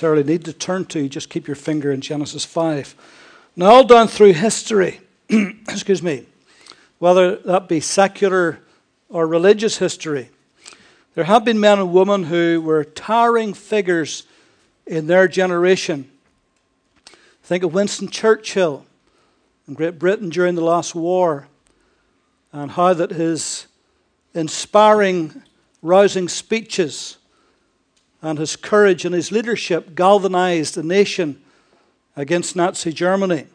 necessarily need to turn to. Just keep your finger in Genesis 5. Now, all down through history, excuse me, whether that be secular or religious history, there have been men and women who were towering figures in their generation. Think of Winston Churchill in Great Britain during the last war and how that his inspiring, rousing speeches and his courage and his leadership galvanized the nation against Nazi Germany.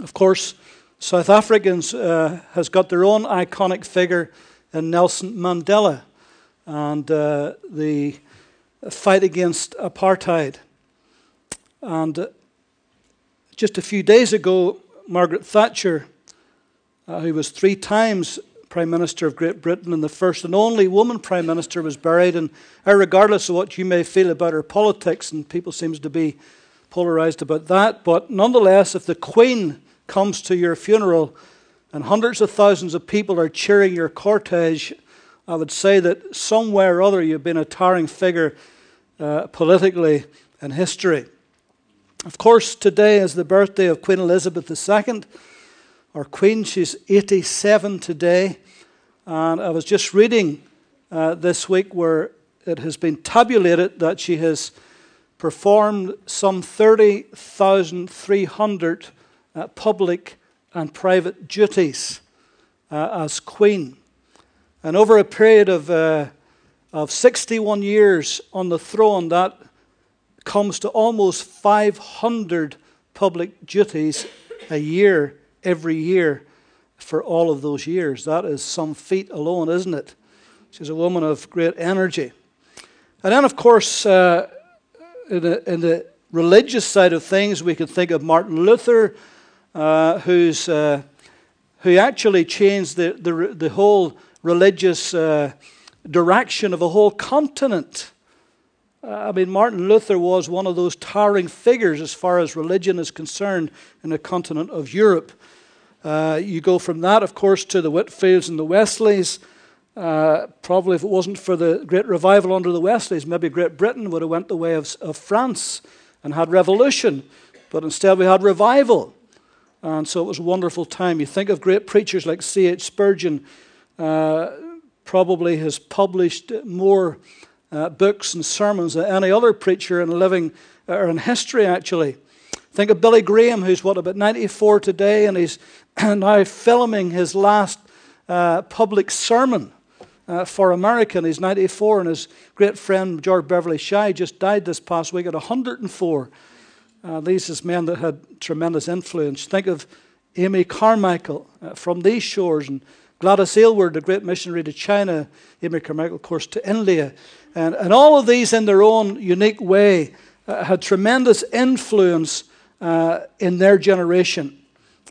Of course, South Africans uh, has got their own iconic figure in Nelson Mandela and uh, the fight against apartheid. And uh, just a few days ago, Margaret Thatcher, uh, who was three times Prime Minister of Great Britain and the first and only woman Prime Minister, was buried. And regardless of what you may feel about her politics, and people seems to be polarized about that, but nonetheless, if the Queen comes to your funeral and hundreds of thousands of people are cheering your cortege, I would say that somewhere or other you've been a towering figure uh, politically in history. Of course, today is the birthday of Queen Elizabeth II, our Queen. She's 87 today. And I was just reading uh, this week where it has been tabulated that she has performed some 30,300 uh, public and private duties uh, as Queen. And over a period of, uh, of 61 years on the throne, that comes to almost 500 public duties a year, every year, for all of those years. That is some feat alone, isn't it? She's a woman of great energy. And then, of course, uh, in, the, in, the, religious side of things, we could think of Martin Luther, uh, who's, uh, who actually changed the, the, the whole religious uh, direction of a whole continent. I mean, Martin Luther was one of those towering figures as far as religion is concerned in the continent of Europe. Uh, you go from that, of course, to the Whitefields and the Wesleys. Uh, probably if it wasn't for the great revival under the Wesleys, maybe Great Britain would have went the way of, of France and had revolution. But instead we had revival. And so it was a wonderful time. You think of great preachers like C.H. Spurgeon, uh, probably has published more uh, books and sermons than any other preacher in living or in history, actually. Think of Billy Graham, who's what, about 94 today, and he's now filming his last uh, public sermon uh, for America. And he's 94, and his great friend George Beverly Shea just died this past week at 104. Uh, these are men that had tremendous influence. Think of Amy Carmichael uh, from these shores, and Gladys Aylward, the great missionary to China, Amy Carmichael, of course, to India. And, and all of these, in their own unique way, uh, had tremendous influence uh, in their generation.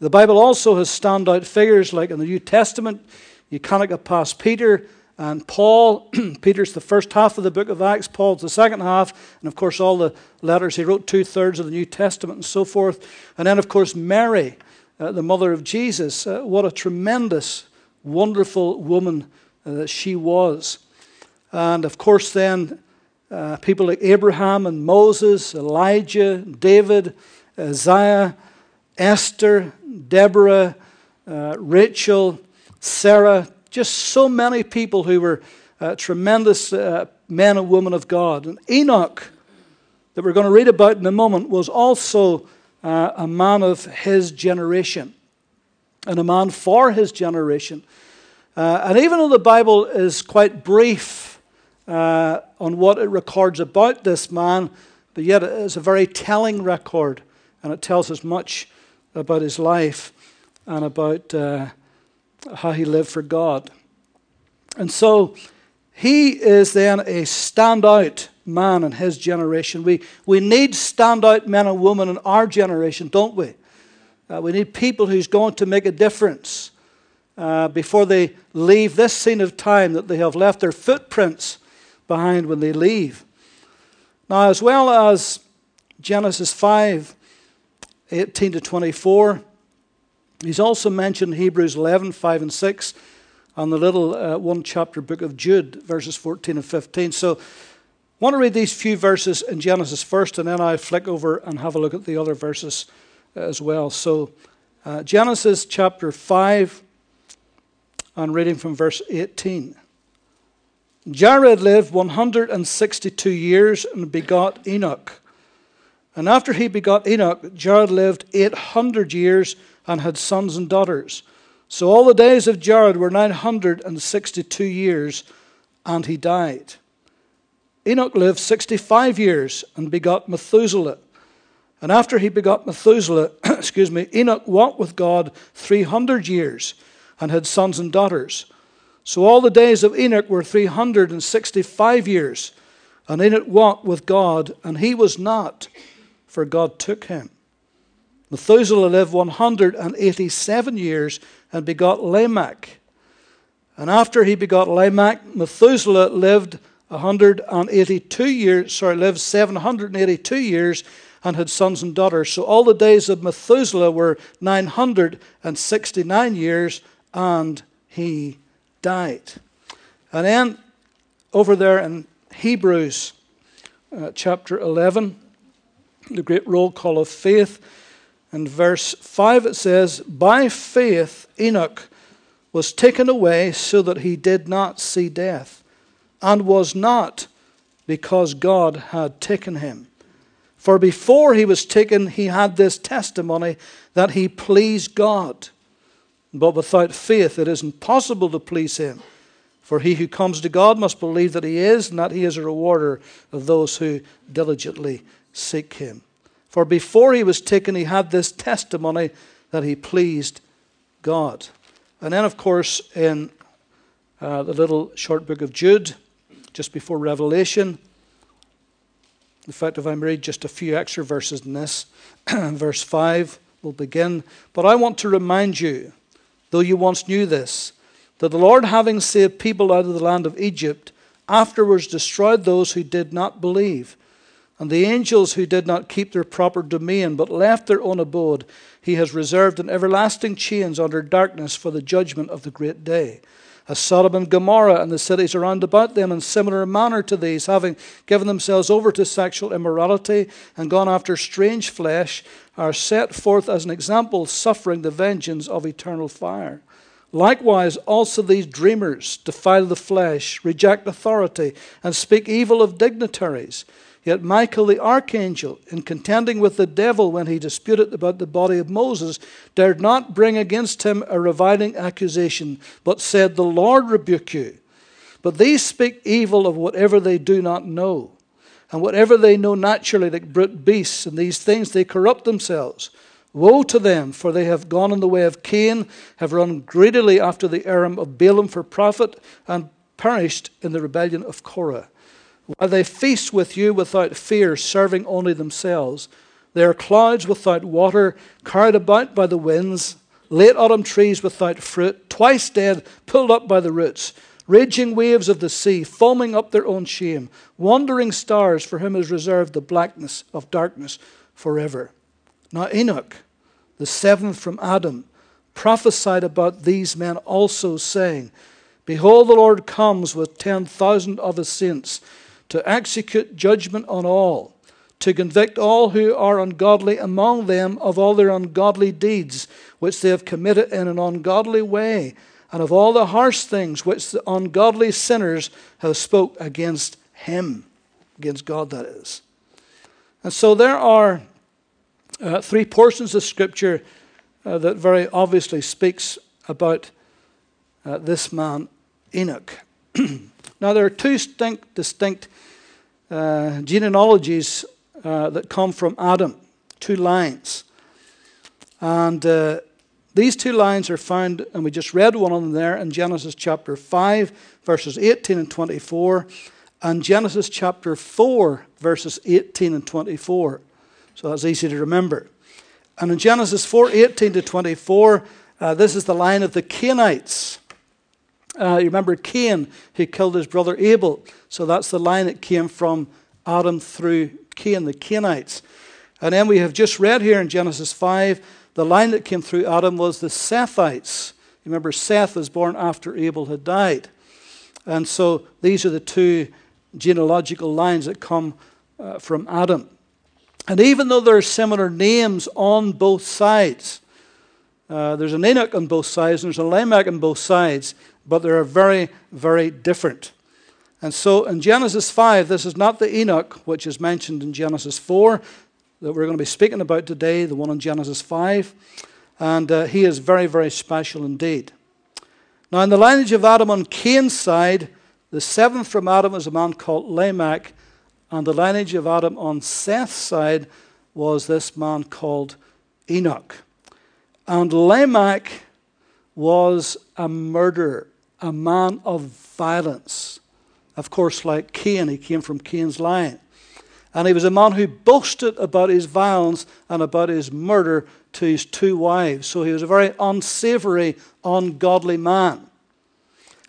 The Bible also has standout figures like in the New Testament, you cannot get past Peter and Paul. Peter's the first half of the book of Acts, Paul's the second half, and of course, all the letters he wrote, two thirds of the New Testament, and so forth. And then, of course, Mary, uh, the mother of Jesus. Uh, what a tremendous, wonderful woman uh, that she was. And of course, then, uh, people like Abraham and Moses, Elijah, David, Isaiah, Esther, Deborah, uh, Rachel, Sarah, just so many people who were uh, tremendous uh, men and women of God. And Enoch, that we're going to read about in a moment, was also uh, a man of his generation and a man for his generation. Uh, and even though the Bible is quite brief uh, on what it records about this man, but yet it is a very telling record and it tells us much about his life and about uh, how he lived for God. And so he is then a standout man in his generation. We, we need standout men and women in our generation, don't we? Uh, we need people who's going to make a difference uh, before they leave this scene of time, that they have left their footprints behind when they leave. Now, as well as Genesis 5 18 to 24. He's also mentioned Hebrews 11, 5 and 6, and the little uh, one chapter book of Jude, verses 14 and 15. So I want to read these few verses in Genesis first, and then I flick over and have a look at the other verses as well. So, uh, Genesis chapter 5, and reading from verse 18. Jared lived 162 years and begot Enoch. And after he begot Enoch, Jared lived 800 years and had sons and daughters. So all the days of Jared were 962 years, and he died. Enoch lived 65 years and begot Methuselah. And after he begot Methuselah, excuse me, Enoch walked with God 300 years and had sons and daughters. So all the days of Enoch were 365 years. And Enoch walked with God, and he was not, for God took him. Methuselah lived 187 years and begot Lamech. And after he begot Lamech, Methuselah lived 182 years, sorry, lived 782 years and had sons and daughters. So all the days of Methuselah were 969 years, and he died. And then over there in Hebrews uh, chapter 11, the great roll call of faith, in verse 5 it says, By faith Enoch was taken away so that he did not see death, and was not because God had taken him. For before he was taken, he had this testimony that he pleased God. But without faith, it is impossible to please him. For he who comes to God must believe that he is, and that he is a rewarder of those who diligently seek him. For before he was taken, he had this testimony that he pleased God. And then, of course, in uh, the little short book of Jude, just before Revelation, in fact, if I read just a few extra verses in this, verse 5 will begin. But I want to remind you, though you once knew this, that the Lord, having saved people out of the land of Egypt, afterwards destroyed those who did not believe. And the angels who did not keep their proper domain, but left their own abode, he has reserved in everlasting chains under darkness for the judgment of the great day as Sodom and Gomorrah and the cities around about them in similar manner to these, having given themselves over to sexual immorality and gone after strange flesh, are set forth as an example, suffering the vengeance of eternal fire. Likewise, also these dreamers defile the flesh, reject authority, and speak evil of dignitaries. Yet Michael the archangel, in contending with the devil when he disputed about the body of Moses, dared not bring against him a reviling accusation, but said, The Lord rebuke you. But these speak evil of whatever they do not know. And whatever they know naturally, like brute beasts, and these things they corrupt themselves. Woe to them, for they have gone in the way of Cain, have run greedily after the error of Balaam for profit, and perished in the rebellion of Korah. While they feast with you without fear, serving only themselves, they are clouds without water, carried about by the winds, late autumn trees without fruit, twice dead, pulled up by the roots, raging waves of the sea, foaming up their own shame, wandering stars for whom is reserved the blackness of darkness forever. Now, Enoch, the seventh from Adam, prophesied about these men also, saying, Behold, the Lord comes with ten thousand of his saints to execute judgment on all, to convict all who are ungodly among them of all their ungodly deeds which they have committed in an ungodly way, and of all the harsh things which the ungodly sinners have spoke against him, against God, that is. And so there are uh, three portions of Scripture uh, that very obviously speaks about uh, this man, Enoch. now, there are two distinct, distinct uh, genealogies uh, that come from Adam, two lines. And uh, these two lines are found, and we just read one of them there in Genesis chapter 5, verses 18 and 24, and Genesis chapter 4, verses 18 and 24. So that's easy to remember. And in Genesis 4, 18 to 24, uh, this is the line of the Cainites. Uh, you remember Cain, who killed his brother Abel. So that's the line that came from Adam through Cain, the Cainites. And then we have just read here in Genesis 5, the line that came through Adam was the Sethites. You remember, Seth was born after Abel had died. And so these are the two genealogical lines that come uh, from Adam. And even though there are similar names on both sides, uh, there's an Enoch on both sides and there's a Lamech on both sides, but they are very, very different. And so in Genesis 5, this is not the Enoch which is mentioned in Genesis 4 that we're going to be speaking about today, the one in Genesis 5. And uh, he is very, very special indeed. Now, in the lineage of Adam on Cain's side, the seventh from Adam was a man called Lamech, and the lineage of Adam on Seth's side was this man called Enoch. And Lamech was a murderer, a man of violence. Of course, like Cain, he came from Cain's line. And he was a man who boasted about his violence and about his murder to his two wives. So he was a very unsavory, ungodly man.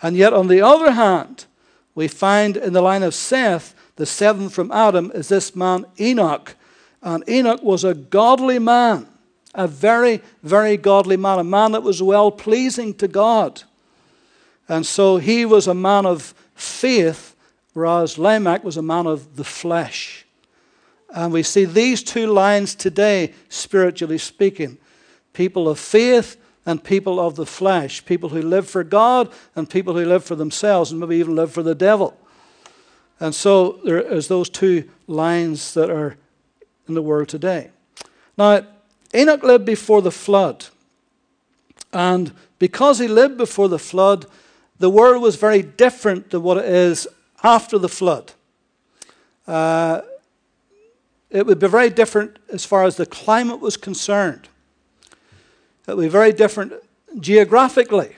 And yet, on the other hand, we find in the line of Seth, the seventh from Adam, is this man Enoch. And Enoch was a godly man, a very, very godly man, a man that was well pleasing to God. And so he was a man of faith, whereas Lamech was a man of the flesh. And we see these two lines today, spiritually speaking people of faith and people of the flesh, people who live for God and people who live for themselves and maybe even live for the devil. And so there is those two lines that are in the world today. Now, Enoch lived before the flood. And because he lived before the flood, the world was very different than what it is after the flood. Uh, it would be very different as far as the climate was concerned. It would be very different geographically.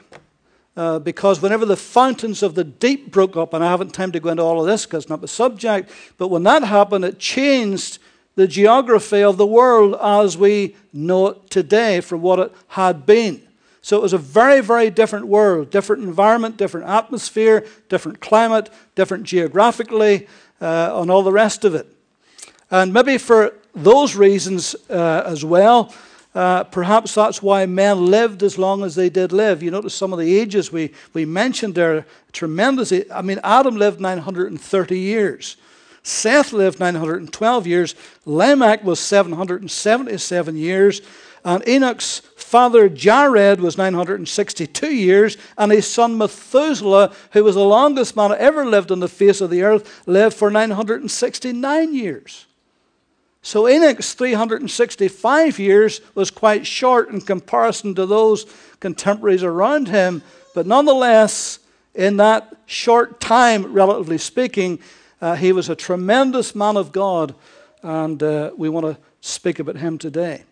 Uh, because whenever the fountains of the deep broke up, and I haven't time to go into all of this because it's not the subject, but when that happened, it changed the geography of the world as we know it today from what it had been. So it was a very, very different world, different environment, different atmosphere, different climate, different geographically, uh, and all the rest of it. And maybe for those reasons uh, as well, uh, perhaps that's why men lived as long as they did live. You notice some of the ages we, we mentioned there, tremendous. I mean, Adam lived 930 years. Seth lived 912 years. Lamech was 777 years. And Enoch's father Jared was 962 years. And his son Methuselah, who was the longest man ever lived on the face of the earth, lived for 969 years. So Enoch's 365 years was quite short in comparison to those contemporaries around him, but nonetheless, in that short time, relatively speaking, uh, he was a tremendous man of God, and uh, we want to speak about him today.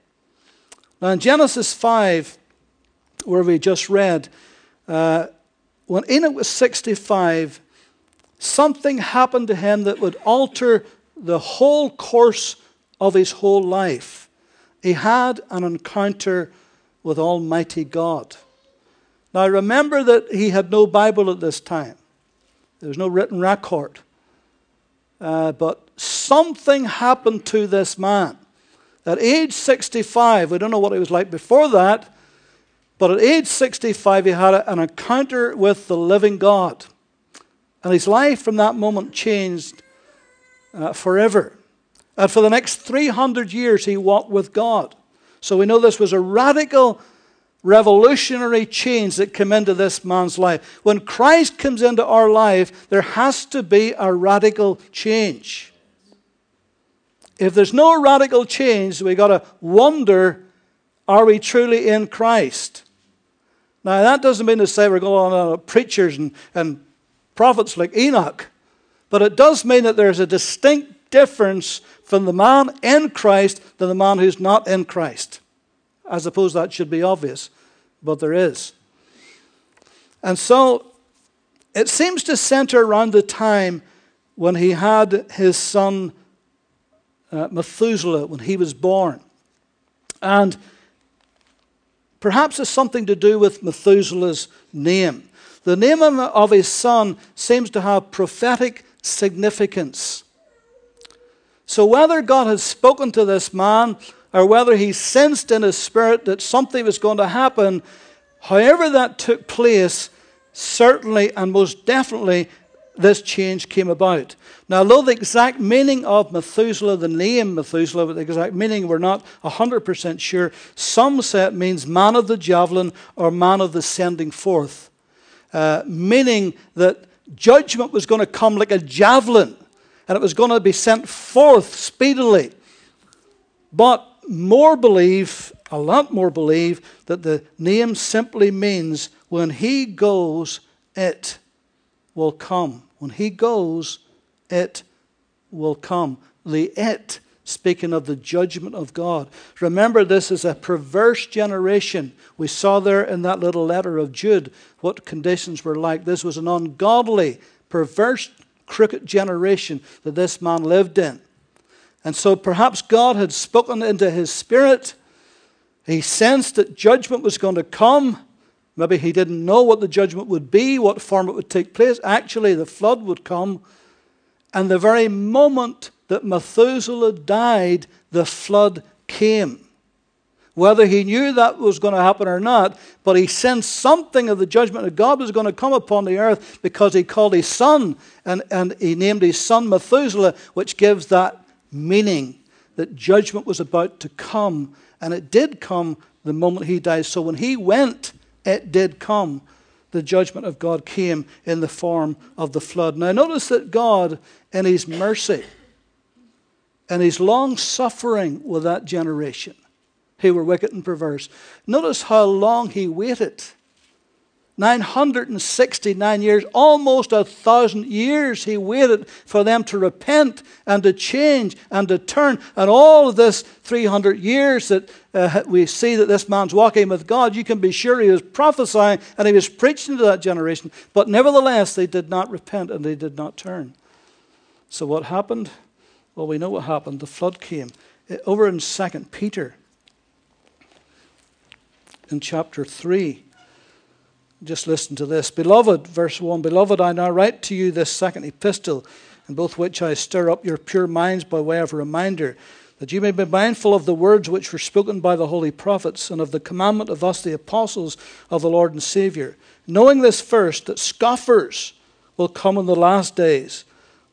Now, in Genesis 5, where we just read, uh, when Enoch was 65, something happened to him that would alter the whole course of his whole life. He had an encounter with Almighty God. Now remember that he had no Bible at this time, there was no written record. Uh, but something happened to this man. At age 65, we don't know what he was like before that, but at age 65, he had an encounter with the living God. And his life from that moment changed uh, forever. And for the next 300 years, he walked with God. So we know this was a radical, revolutionary change that came into this man's life. When Christ comes into our life, there has to be a radical change. If there's no radical change, we've got to wonder are we truly in Christ? Now, that doesn't mean to say we're going on preachers and, and prophets like Enoch, but it does mean that there's a distinct difference from the man in Christ than the man who's not in Christ. I suppose that should be obvious, but there is. And so it seems to center around the time when he had his son uh, Methuselah, when he was born. And perhaps it's something to do with Methuselah's name. The name of his son seems to have prophetic significance. So, whether God has spoken to this man or whether he sensed in his spirit that something was going to happen, however that took place, certainly and most definitely this change came about. Now, although the exact meaning of Methuselah, the name Methuselah, the exact meaning, we're not 100% sure. Some say it means man of the javelin or man of the sending forth, uh, meaning that judgment was going to come like a javelin and it was going to be sent forth speedily. But more believe, a lot more believe, that the name simply means when he goes, it will come. When he goes, it will come. The it, speaking of the judgment of God. Remember, this is a perverse generation. We saw there in that little letter of Jude what conditions were like. This was an ungodly, perverse, crooked generation that this man lived in. And so perhaps God had spoken into his spirit. He sensed that judgment was going to come. Maybe he didn't know what the judgment would be, what form it would take place. Actually, the flood would come. And the very moment that Methuselah died, the flood came. Whether he knew that was going to happen or not, but he sensed something of the judgment of God was going to come upon the earth because he called his son and, and he named his son Methuselah, which gives that meaning that judgment was about to come. And it did come the moment he died. So when he went, it did come. The judgment of God came in the form of the flood. Now, notice that God, in His mercy and His long suffering with that generation who were wicked and perverse, notice how long He waited. 969 years, almost a thousand years, he waited for them to repent and to change and to turn. And all of this 300 years that uh, we see that this man's walking with God, you can be sure he was prophesying and he was preaching to that generation. But nevertheless, they did not repent and they did not turn. So what happened? Well, we know what happened. The flood came. Uh, over in 2 Peter, in chapter 3, just listen to this. Beloved, verse 1 Beloved, I now write to you this second epistle, in both which I stir up your pure minds by way of reminder, that you may be mindful of the words which were spoken by the holy prophets, and of the commandment of us, the apostles of the Lord and Saviour. Knowing this first, that scoffers will come in the last days,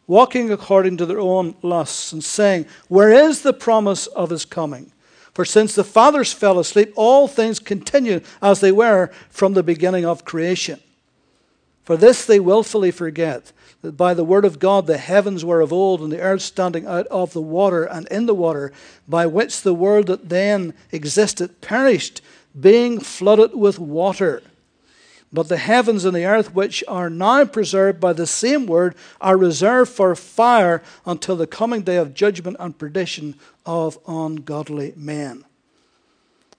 walking according to their own lusts, and saying, Where is the promise of his coming? For since the fathers fell asleep, all things continue as they were from the beginning of creation. For this they wilfully forget that by the word of God the heavens were of old, and the earth standing out of the water and in the water, by which the world that then existed perished, being flooded with water. But the heavens and the earth, which are now preserved by the same word, are reserved for fire until the coming day of judgment and perdition of ungodly men.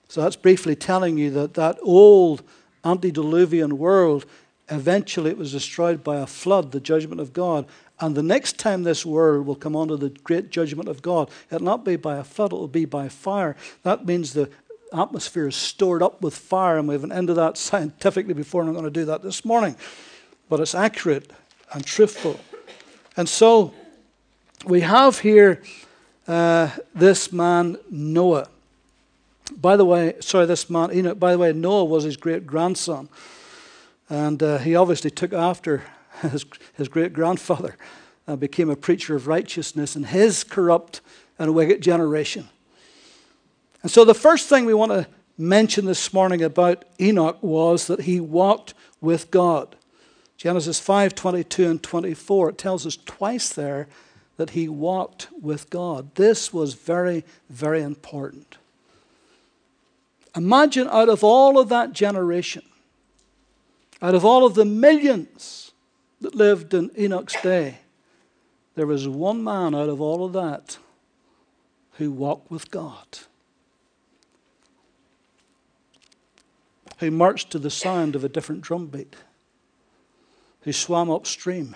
So that's briefly telling you that that old antediluvian world eventually it was destroyed by a flood, the judgment of God. And the next time this world will come under the great judgment of God, it'll not be by a flood, it'll be by fire. That means the atmosphere is stored up with fire, and we haven't ended that scientifically before, and I'm going to do that this morning. But it's accurate and truthful. And so we have here uh, this man Noah. By the way, sorry, this man Enoch. By the way, Noah was his great grandson, and uh, he obviously took after his, his great grandfather and became a preacher of righteousness in his corrupt and wicked generation. And so the first thing we want to mention this morning about Enoch was that he walked with God. Genesis 5 22 and 24, it tells us twice there that he walked with God. This was very, very important. Imagine out of all of that generation, out of all of the millions that lived in Enoch's day, there was one man out of all of that who walked with God. Who marched to the sound of a different drumbeat, who swam upstream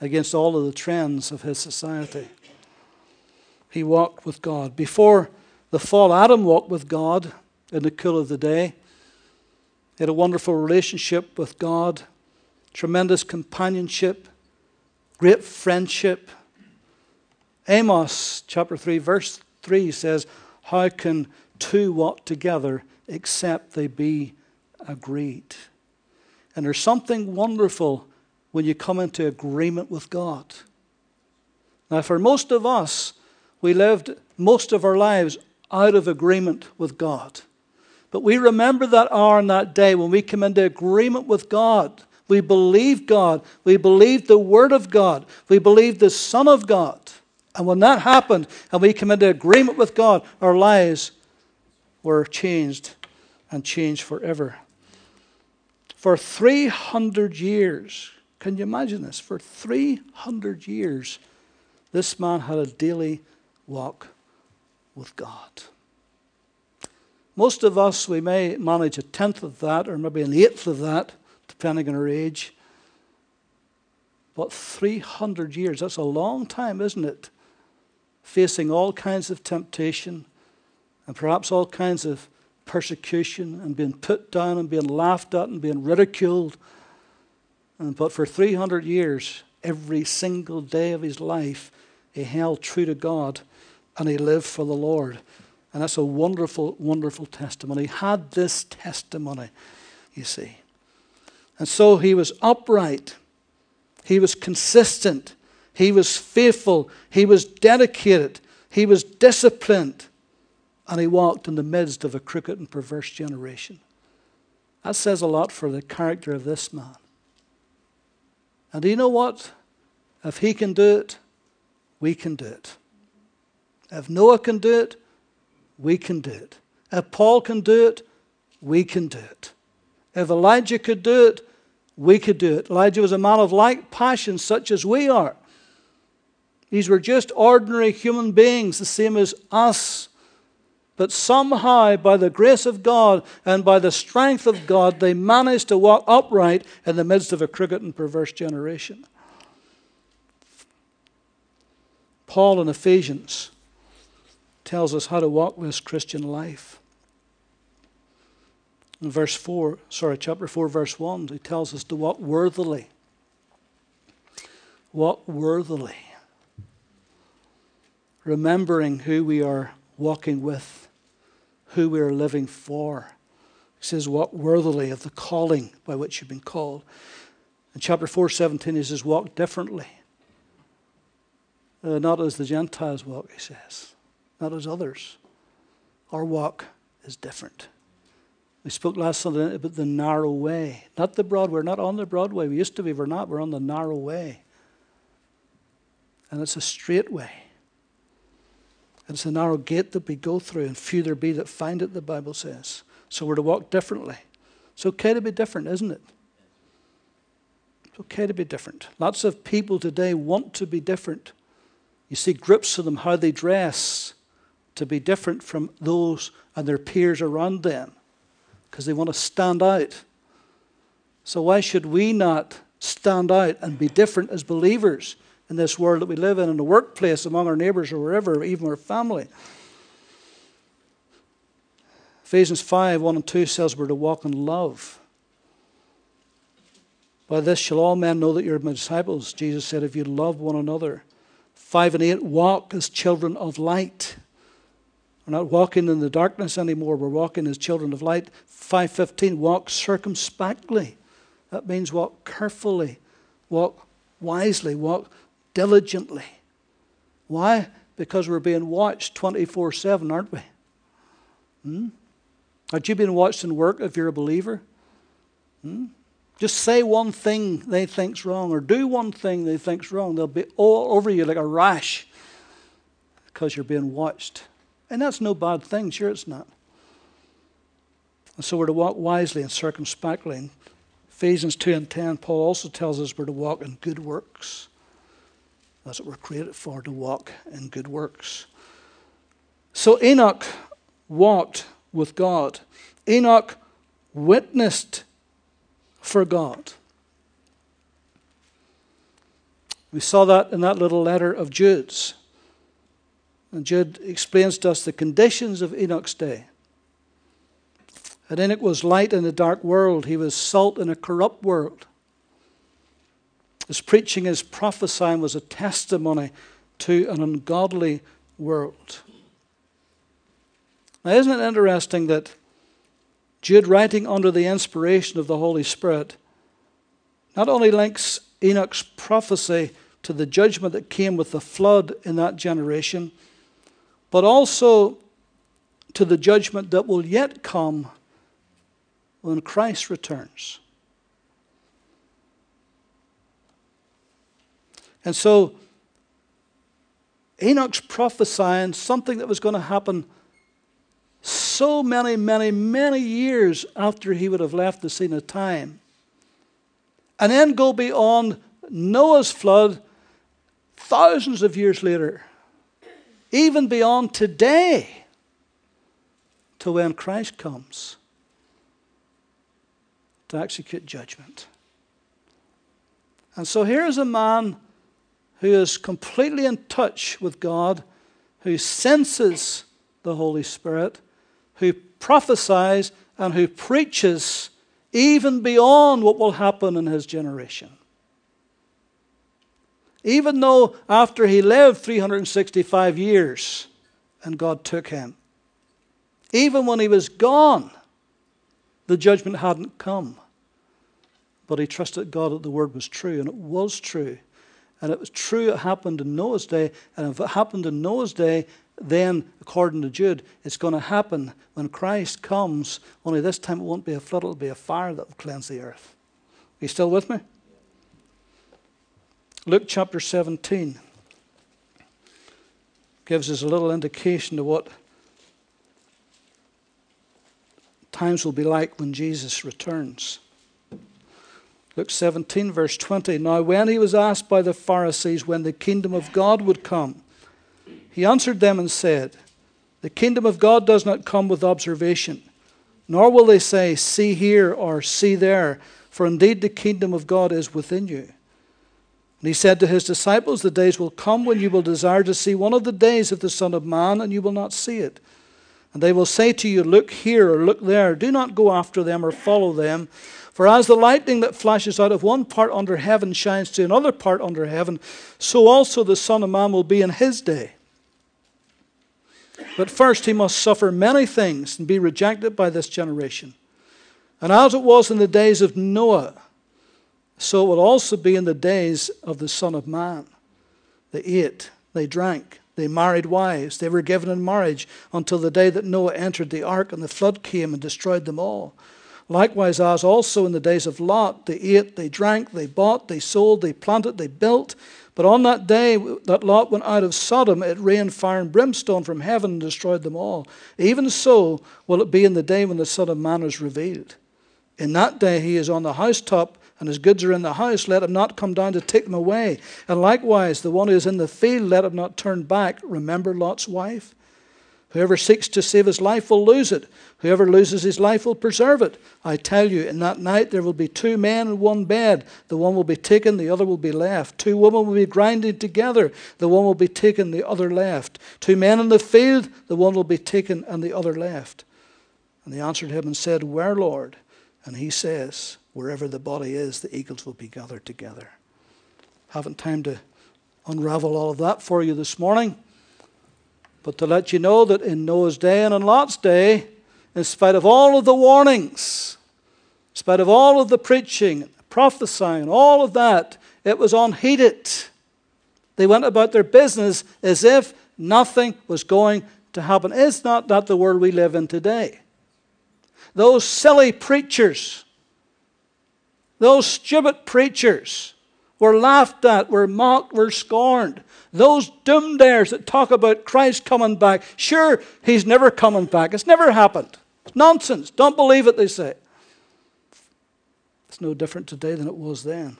against all of the trends of his society. He walked with God. Before the fall, Adam walked with God in the cool of the day. He had a wonderful relationship with God, tremendous companionship, great friendship. Amos chapter 3, verse 3 says, How can two walk together except they be agreed. And there's something wonderful when you come into agreement with God. Now, for most of us, we lived most of our lives out of agreement with God. But we remember that hour and that day when we come into agreement with God. We believe God. We believe the Word of God. We believe the Son of God. And when that happened and we came into agreement with God, our lives were changed and changed forever. For 300 years, can you imagine this? For 300 years, this man had a daily walk with God. Most of us, we may manage a tenth of that or maybe an eighth of that, depending on our age. But 300 years, that's a long time, isn't it? Facing all kinds of temptation and perhaps all kinds of persecution and being put down and being laughed at and being ridiculed. And, but for 300 years, every single day of his life, he held true to God and he lived for the Lord. And that's a wonderful, wonderful testimony. He had this testimony, you see. And so he was upright, he was consistent, he was faithful, he was dedicated, he was disciplined, and he walked in the midst of a crooked and perverse generation. That says a lot for the character of this man. And do you know what? If he can do it, we can do it. If Noah can do it, we can do it. If Paul can do it, we can do it. If Elijah could do it, we could do it. Elijah was a man of like passions, such as we are. These were just ordinary human beings, the same as us. But somehow, by the grace of God and by the strength of God, they managed to walk upright in the midst of a crooked and perverse generation. Paul in Ephesians tells us how to walk this Christian life. In verse 4, sorry, chapter 4, verse 1, he tells us to walk worthily. Walk worthily. Remembering who we are walking with, who we are living for. He says, Walk worthily of the calling by which you've been called. In chapter 4, 17, he says, Walk differently. Uh, not as the Gentiles walk, he says, not as others. Our walk is different. We spoke last Sunday about the narrow way, not the broad. We're not on the broad way. We used to be, we're not. We're on the narrow way. And it's a straight way. It's a narrow gate that we go through, and few there be that find it, the Bible says. So we're to walk differently. It's okay to be different, isn't it? It's okay to be different. Lots of people today want to be different. You see groups of them, how they dress, to be different from those and their peers around them because they want to stand out. So, why should we not stand out and be different as believers in this world that we live in, in the workplace, among our neighbors, or wherever, even our family? Ephesians 5 1 and 2 says we're to walk in love. By this shall all men know that you're my disciples. Jesus said, if you love one another. 5 and 8 walk as children of light. We're not walking in the darkness anymore. We're walking as children of light. 5:15 walk circumspectly. That means walk carefully, walk wisely, walk diligently. Why? Because we're being watched 24/7, aren't we? Hmm? Aren't you being watched in work if you're a believer? Hmm? Just say one thing they think's wrong, or do one thing they think's wrong. They'll be all over you like a rash because you're being watched. And that's no bad thing, sure it's not. And so we're to walk wisely and circumspectly. In Ephesians 2 and 10, Paul also tells us we're to walk in good works. That's what we're created for, to walk in good works. So Enoch walked with God. Enoch witnessed for God. We saw that in that little letter of Jude's. And Jude explains to us the conditions of Enoch's day. And Enoch was light in a dark world, he was salt in a corrupt world. His preaching, his prophesying was a testimony to an ungodly world. Now, isn't it interesting that Jude, writing under the inspiration of the Holy Spirit, not only links Enoch's prophecy to the judgment that came with the flood in that generation, but also to the judgment that will yet come when Christ returns. And so, Enoch's prophesying something that was going to happen so many, many, many years after he would have left the scene of time. And then go beyond Noah's flood thousands of years later, even beyond today, to when Christ comes to execute judgment. And so here's a man who is completely in touch with God, who senses the Holy Spirit, who prophesies and who preaches even beyond what will happen in his generation. Even though after he lived 365 years and God took him, even when he was gone, the judgment hadn't come. But he trusted God that the word was true, and it was true. And it was true it happened in Noah's day. And if it happened in Noah's day, then, according to Jude, it's going to happen when Christ comes. Only this time it won't be a flood, it'll be a fire that will cleanse the earth. Are you still with me? Luke chapter 17 gives us a little indication of what times will be like when Jesus returns. Luke 17, verse 20. Now, when he was asked by the Pharisees when the kingdom of God would come, he answered them and said, The kingdom of God does not come with observation, nor will they say, See here or see there, for indeed the kingdom of God is within you. And he said to his disciples, The days will come when you will desire to see one of the days of the Son of Man, and you will not see it. And they will say to you, Look here or look there. Do not go after them or follow them. For as the lightning that flashes out of one part under heaven shines to another part under heaven, so also the Son of Man will be in his day. But first he must suffer many things and be rejected by this generation. And as it was in the days of Noah, so it will also be in the days of the Son of Man. They ate, they drank, they married wives. They were given in marriage until the day that Noah entered the ark and the flood came and destroyed them all. Likewise, as also in the days of Lot, they ate, they drank, they bought, they sold, they planted, they built. But on that day that Lot went out of Sodom, it rained fire and brimstone from heaven and destroyed them all. Even so will it be in the day when the Son of Man is revealed. In that day he is on the housetop and his goods are in the house, let him not come down to take them away. And likewise, the one who is in the field, let him not turn back. Remember Lot's wife? Whoever seeks to save his life will lose it. Whoever loses his life will preserve it. I tell you, in that night there will be two men in one bed. The one will be taken, the other will be left. Two women will be grinding together. The one will be taken, the other left. Two men in the field, the one will be taken, and the other left. And they answered him and said, Where, Lord? And he says, wherever the body is, the eagles will be gathered together. Haven't time to unravel all of that for you this morning, but to let you know that in Noah's day and in Lot's day, in spite of all of the warnings, in spite of all of the preaching, prophesying, all of that, it was unheeded. They went about their business as if nothing was going to happen. Is not that the world we live in today? Those silly preachers those stupid preachers were laughed at, were mocked, were scorned. Those doomdayers that talk about Christ coming back, sure, he's never coming back. It's never happened. It's nonsense. Don't believe it, they say. It's no different today than it was then.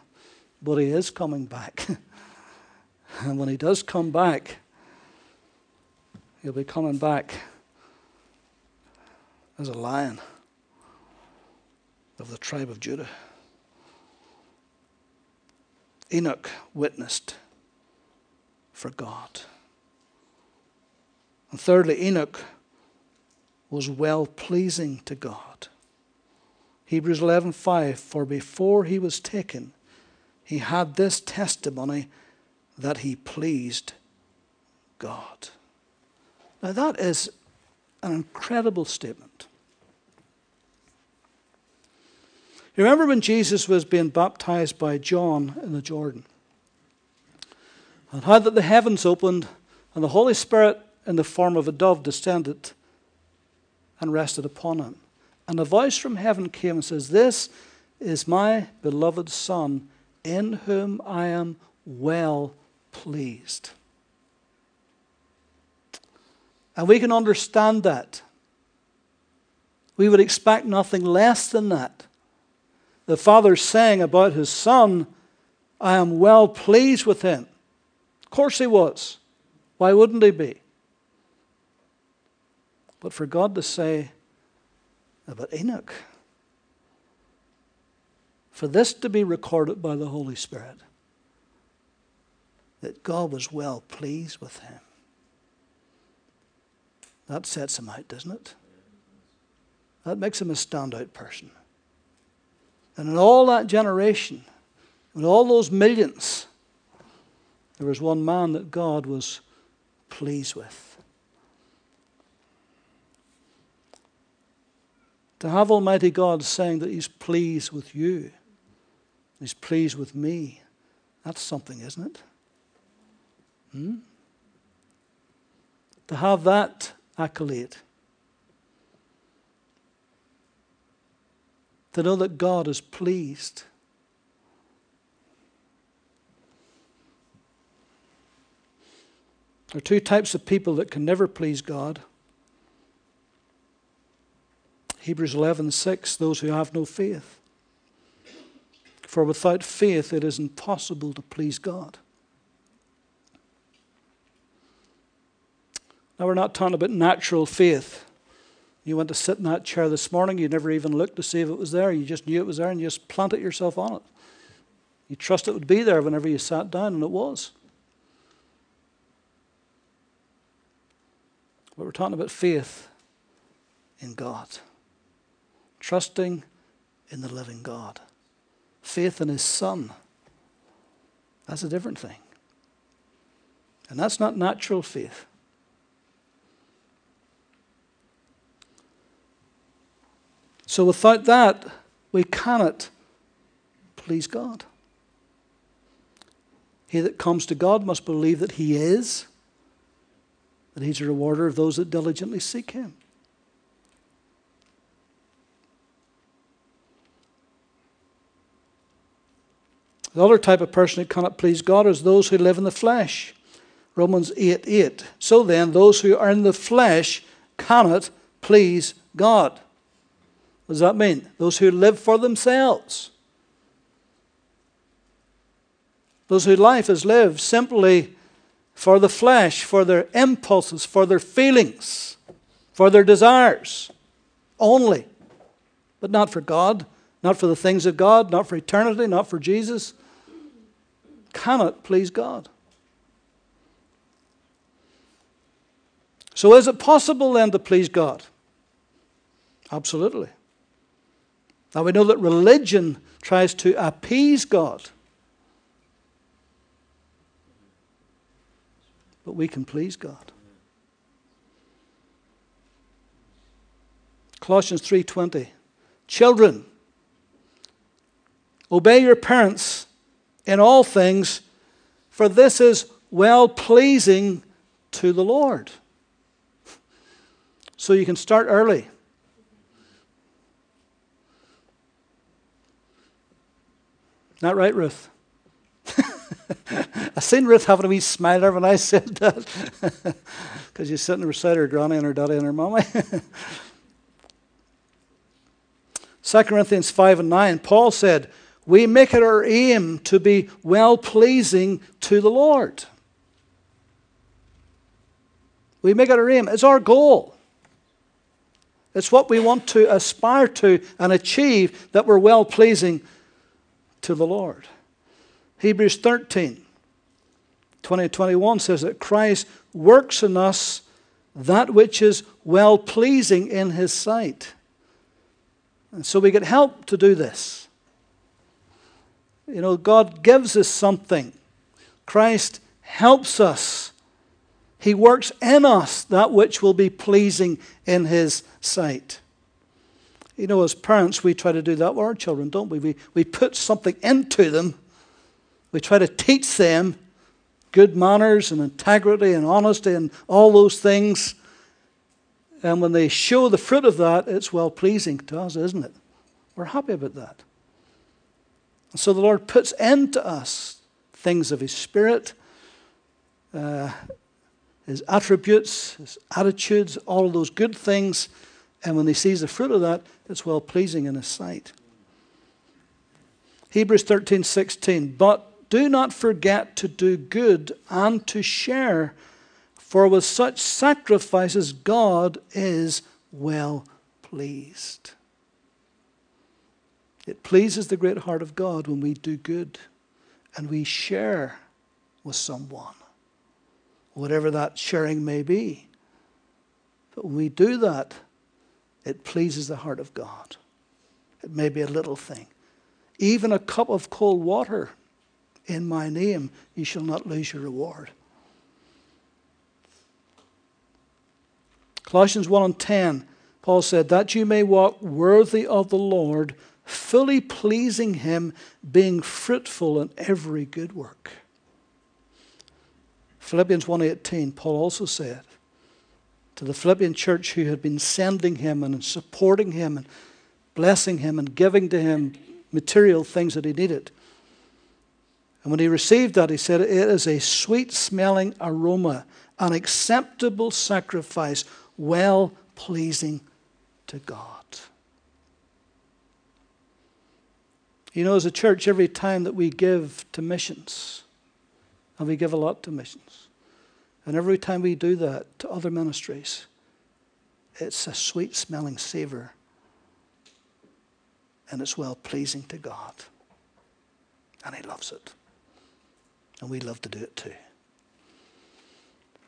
But he is coming back. and when he does come back, he'll be coming back as a lion of the tribe of Judah. Enoch witnessed for God. And thirdly, Enoch was well pleasing to God. Hebrews 11:5 For before he was taken he had this testimony that he pleased God. Now that is an incredible statement. You remember when Jesus was being baptized by John in the Jordan? And how that the heavens opened and the Holy Spirit in the form of a dove descended and rested upon him. And a voice from heaven came and says, This is my beloved Son, in whom I am well pleased. And we can understand that. We would expect nothing less than that the Father saying about his Son, I am well pleased with him. Of course he was. Why wouldn't he be? But for God to say about Enoch, for this to be recorded by the Holy Spirit, that God was well pleased with him. That sets him out, doesn't it? That makes him a standout person. And in all that generation, in all those millions, there was one man that God was pleased with. To have Almighty God saying that He's pleased with you, He's pleased with me, that's something, isn't it? Hmm? To have that accolade to know that God is pleased. There are two types of people that can never please God. Hebrews 11:6 those who have no faith. For without faith it is impossible to please God. Now we're not talking about natural faith. You went to sit in that chair this morning, you never even looked to see if it was there. You just knew it was there and you just planted yourself on it. You trust it would be there whenever you sat down, and it was. But we're talking about faith in God, trusting in the living God, faith in His Son. That's a different thing. And that's not natural faith. So without that, we cannot please God. He that comes to God must believe that He is, that He's a rewarder of those that diligently seek Him. The other type of person who cannot please God is those who live in the flesh. Romans 8 8. So then, those who are in the flesh cannot please God. What does that mean? Those who live for themselves. Those whose life is lived simply for the flesh, for their impulses, for their feelings, for their desires only, but not for God, not for the things of God, not for eternity, not for Jesus, cannot please God. So, is it possible then to please God? Absolutely. Now we know that religion tries to appease God. But we can please God. Colossians 3:20 Children obey your parents in all things for this is well pleasing to the Lord. So you can start early. Not right, Ruth? I seen Ruth having a wee smile when I said that. Because you're sitting beside her granny and her daddy and her mommy. 2 Corinthians 5 and 9, Paul said, We make it our aim to be well pleasing to the Lord. We make it our aim. It's our goal. It's what we want to aspire to and achieve that we're well pleasing to the Lord. Hebrews 13, 20 21 says that Christ works in us that which is well pleasing in his sight. And so we get help to do this. You know, God gives us something. Christ helps us. He works in us that which will be pleasing in his sight. You know, as parents, we try to do that with our children, don't we? We, we put something into them, we try to teach them good manners and integrity and honesty and all those things. And when they show the fruit of that, it's well pleasing to us, isn't it? We're happy about that. And so the Lord puts into us things of His Spirit, uh, His attributes, His attitudes, all of those good things. And when He sees the fruit of that, it's well pleasing in His sight. Hebrews 13 16. But do not forget to do good and to share, for with such sacrifices God is well pleased. It pleases the great heart of God when we do good and we share with someone, whatever that sharing may be. But when we do that, it pleases the heart of God. It may be a little thing. Even a cup of cold water in my name, you shall not lose your reward. Colossians 1 and 10, Paul said, That you may walk worthy of the Lord fully pleasing Him, being fruitful in every good work. Philippians 1:18 Paul also said to the Philippian church who had been sending him and supporting him and blessing him and giving to him material things that he needed. And when he received that, he said, It is a sweet smelling aroma, an acceptable sacrifice, well pleasing to God. You know, as a church, every time that we give to missions, and we give a lot to missions, and every time we do that to other ministries, it's a sweet smelling savor and it's well pleasing to God. And He loves it. And we love to do it too.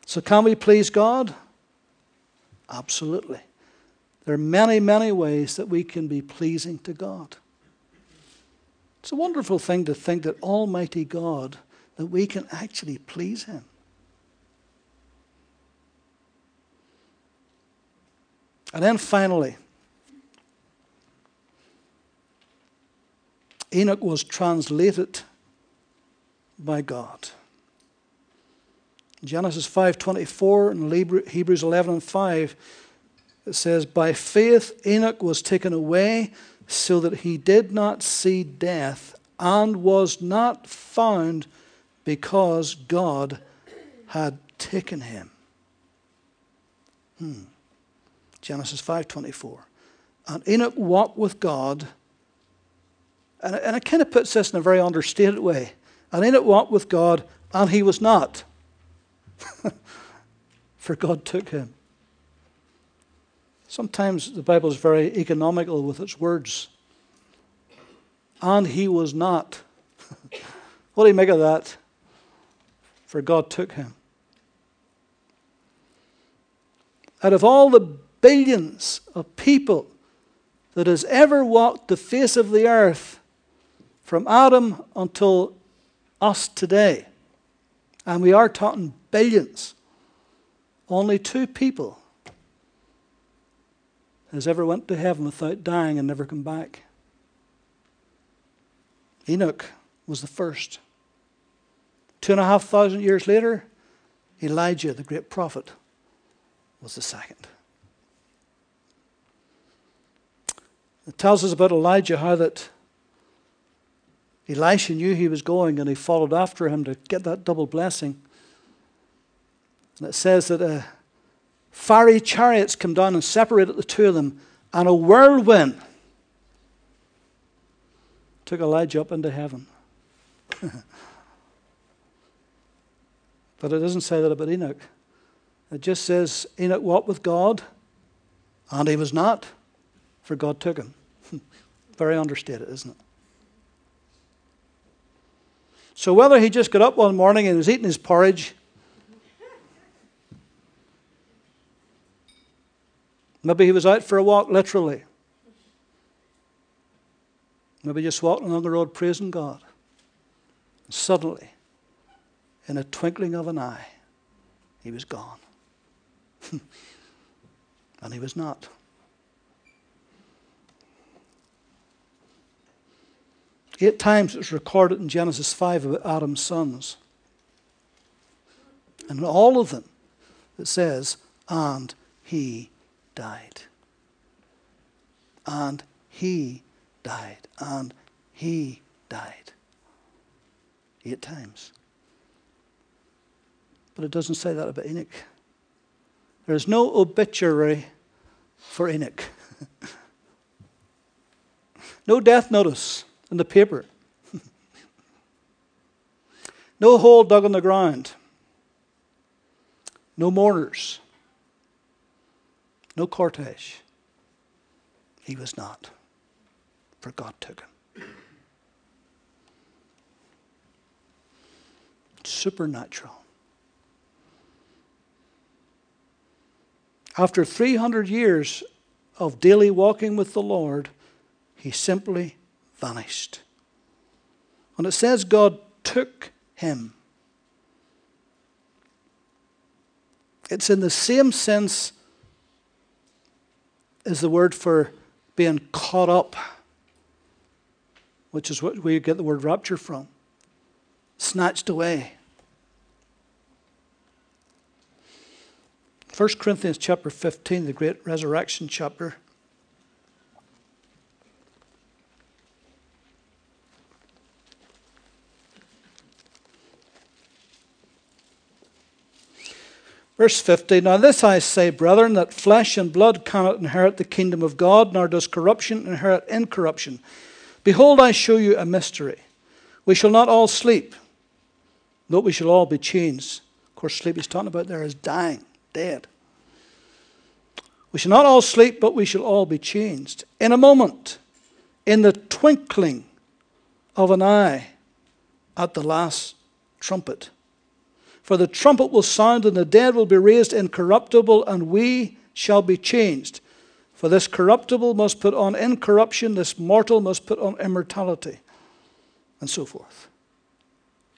So, can we please God? Absolutely. There are many, many ways that we can be pleasing to God. It's a wonderful thing to think that Almighty God, that we can actually please Him. And then finally, Enoch was translated by God. Genesis 5:24 and Hebrews 11 and 5 it says by faith Enoch was taken away so that he did not see death and was not found because God had taken him. Hmm. Genesis 5:24. And Enoch walked with God, and, and it kind of puts this in a very understated way. And Enoch walked with God, and he was not, for God took him. Sometimes the Bible is very economical with its words. And he was not. what do you make of that? For God took him. Out of all the billions of people that has ever walked the face of the earth, from Adam until us today, and we are talking billions, only two people has ever went to heaven without dying and never come back. Enoch was the first. Two and a half thousand years later, Elijah, the great prophet, was the second. It tells us about Elijah how that Elisha knew he was going and he followed after him to get that double blessing. And it says that uh, fiery chariots come down and separated the two of them, and a whirlwind took Elijah up into heaven. but it doesn't say that about Enoch. It just says Enoch walked with God, and he was not, for God took him. Very understated, isn't it? So whether he just got up one morning and was eating his porridge, Maybe he was out for a walk, literally. Maybe just walking along the road praising God. And suddenly, in a twinkling of an eye, he was gone. and he was not. Eight times it's recorded in Genesis 5 about Adam's sons. And in all of them, it says, and he died. And he died. And he died. Eight times. But it doesn't say that about Enoch. There's no obituary for Enoch. no death notice in the paper. no hole dug in the ground. No mourners. No cortege. He was not, for God took him. Supernatural. After 300 years of daily walking with the Lord, he simply vanished. And it says God took him. It's in the same sense as the word for being caught up, which is what we get the word rapture from. Snatched away. 1 Corinthians chapter 15, the great resurrection chapter. Verse 50 Now this I say, brethren, that flesh and blood cannot inherit the kingdom of God, nor does corruption inherit incorruption. Behold, I show you a mystery. We shall not all sleep, though we shall all be changed. Of course, sleep he's talking about there is dying dead. We shall not all sleep, but we shall all be changed. In a moment, in the twinkling of an eye, at the last trumpet. For the trumpet will sound, and the dead will be raised incorruptible, and we shall be changed. For this corruptible must put on incorruption, this mortal must put on immortality, and so forth.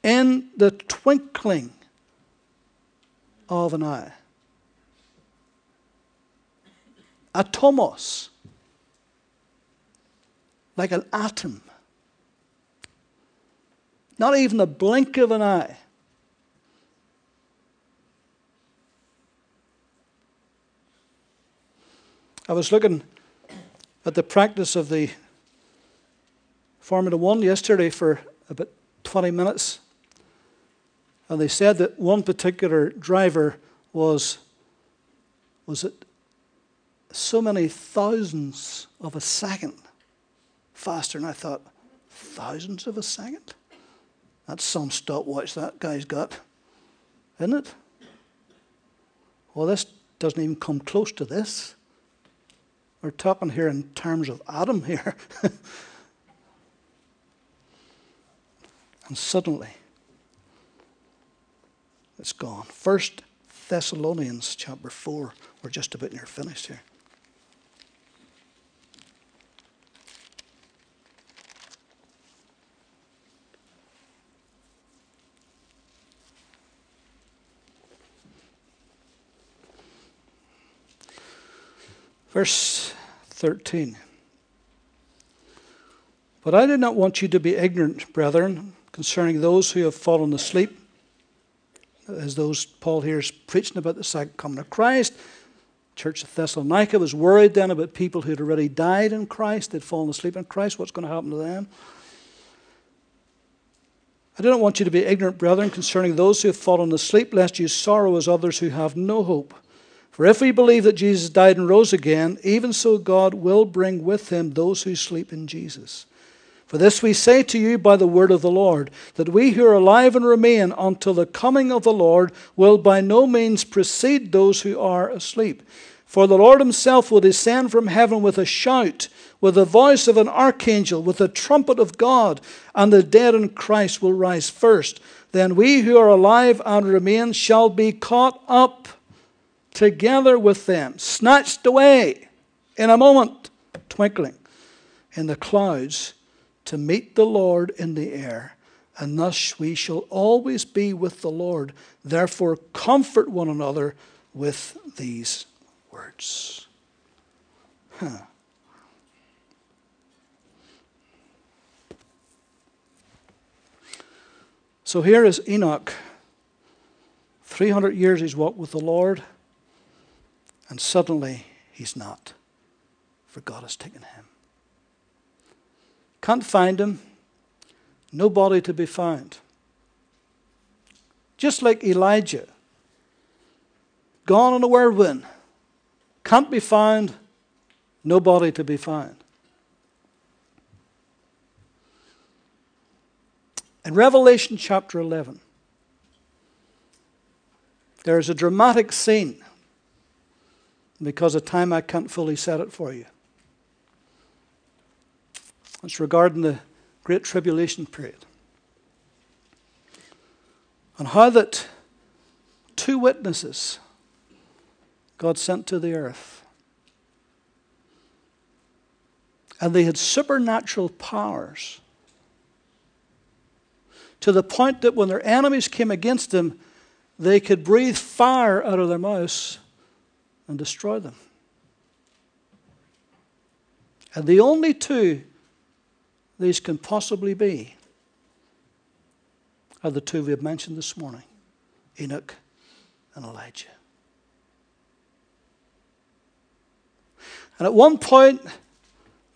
In the twinkling of an eye. atomos, like an atom. Not even a blink of an eye. I was looking at the practice of the Formula One yesterday for about 20 minutes, and they said that one particular driver was was it so many thousands of a second faster. And I thought, thousands of a second? That's some stopwatch that guy's got, isn't it? Well, this doesn't even come close to this. We're talking here in terms of atom here. and suddenly, it's gone. First Thessalonians chapter 4. We're just about near finished here. Verse 13. But I did not want you to be ignorant, brethren, concerning those who have fallen asleep, as those Paul here is preaching about the second coming of Christ. Church of Thessalonica was worried then about people who had already died in Christ, they'd fallen asleep in Christ. What's going to happen to them? I do not want you to be ignorant, brethren, concerning those who have fallen asleep, lest you sorrow as others who have no hope. For if we believe that Jesus died and rose again, even so God will bring with him those who sleep in Jesus. For this we say to you by the word of the Lord, that we who are alive and remain until the coming of the Lord will by no means precede those who are asleep. For the Lord himself will descend from heaven with a shout, with the voice of an archangel, with the trumpet of God, and the dead in Christ will rise first. Then we who are alive and remain shall be caught up together with them, snatched away in a moment, twinkling, in the clouds to meet the Lord in the air. And thus we shall always be with the Lord. Therefore, comfort one another with these words. Huh. So here is Enoch. 300 years he's walked with the Lord, and suddenly he's not, for God has taken him. Can't find him, nobody to be found. Just like Elijah, gone in a whirlwind, can't be found, nobody to be found. In Revelation chapter 11, there is a dramatic scene. Because of time, I can't fully set it for you. It's regarding the Great Tribulation period. And how that two witnesses God sent to the earth. And they had supernatural powers to the point that when their enemies came against them, they could breathe fire out of their mouths and destroy them. And the only two these can possibly be are the two we have mentioned this morning Enoch and Elijah. And at one point,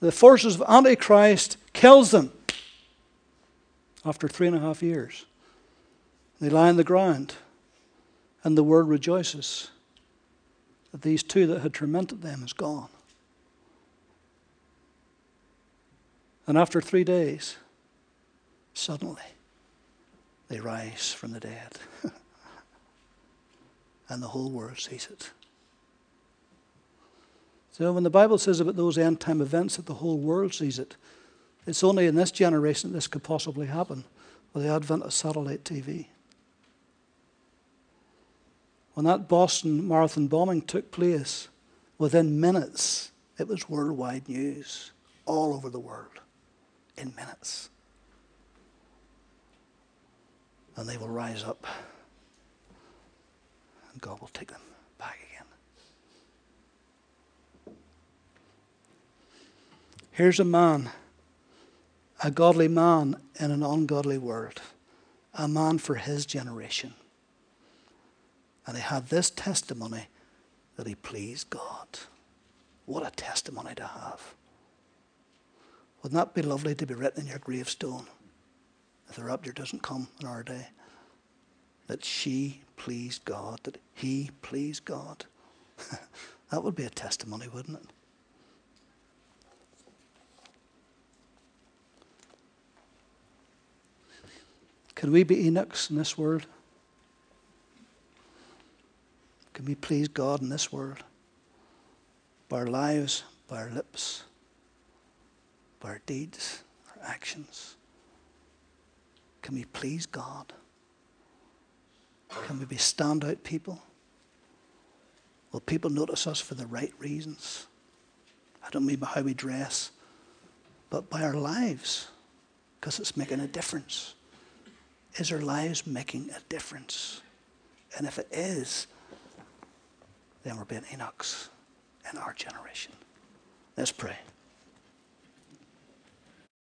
the forces of Antichrist kills them after three and a half years. They lie on the ground, and the world rejoices that these two that had tormented them is gone. And after three days, suddenly, they rise from the dead. and the whole world sees it. So when the Bible says about those end time events that the whole world sees it, it's only in this generation that this could possibly happen with the advent of satellite TV. When that Boston Marathon bombing took place, within minutes, it was worldwide news all over the world. In minutes. And they will rise up, and God will take them back again. Here's a man a godly man in an ungodly world, a man for his generation. And he had this testimony that he pleased God. What a testimony to have. Wouldn't that be lovely to be written in your gravestone if the rapture doesn't come in our day? That she pleased God, that he pleased God. that would be a testimony, wouldn't it? Can we be Enochs in this world? Can we please God in this world? By our lives, by our lips, by our deeds, our actions? Can we please God? Can we be standout people? Will people notice us for the right reasons? I don't mean by how we dress, but by our lives, because it's making a difference. Is our lives making a difference? And if it is, then we're being Enochs in our generation. Let's pray.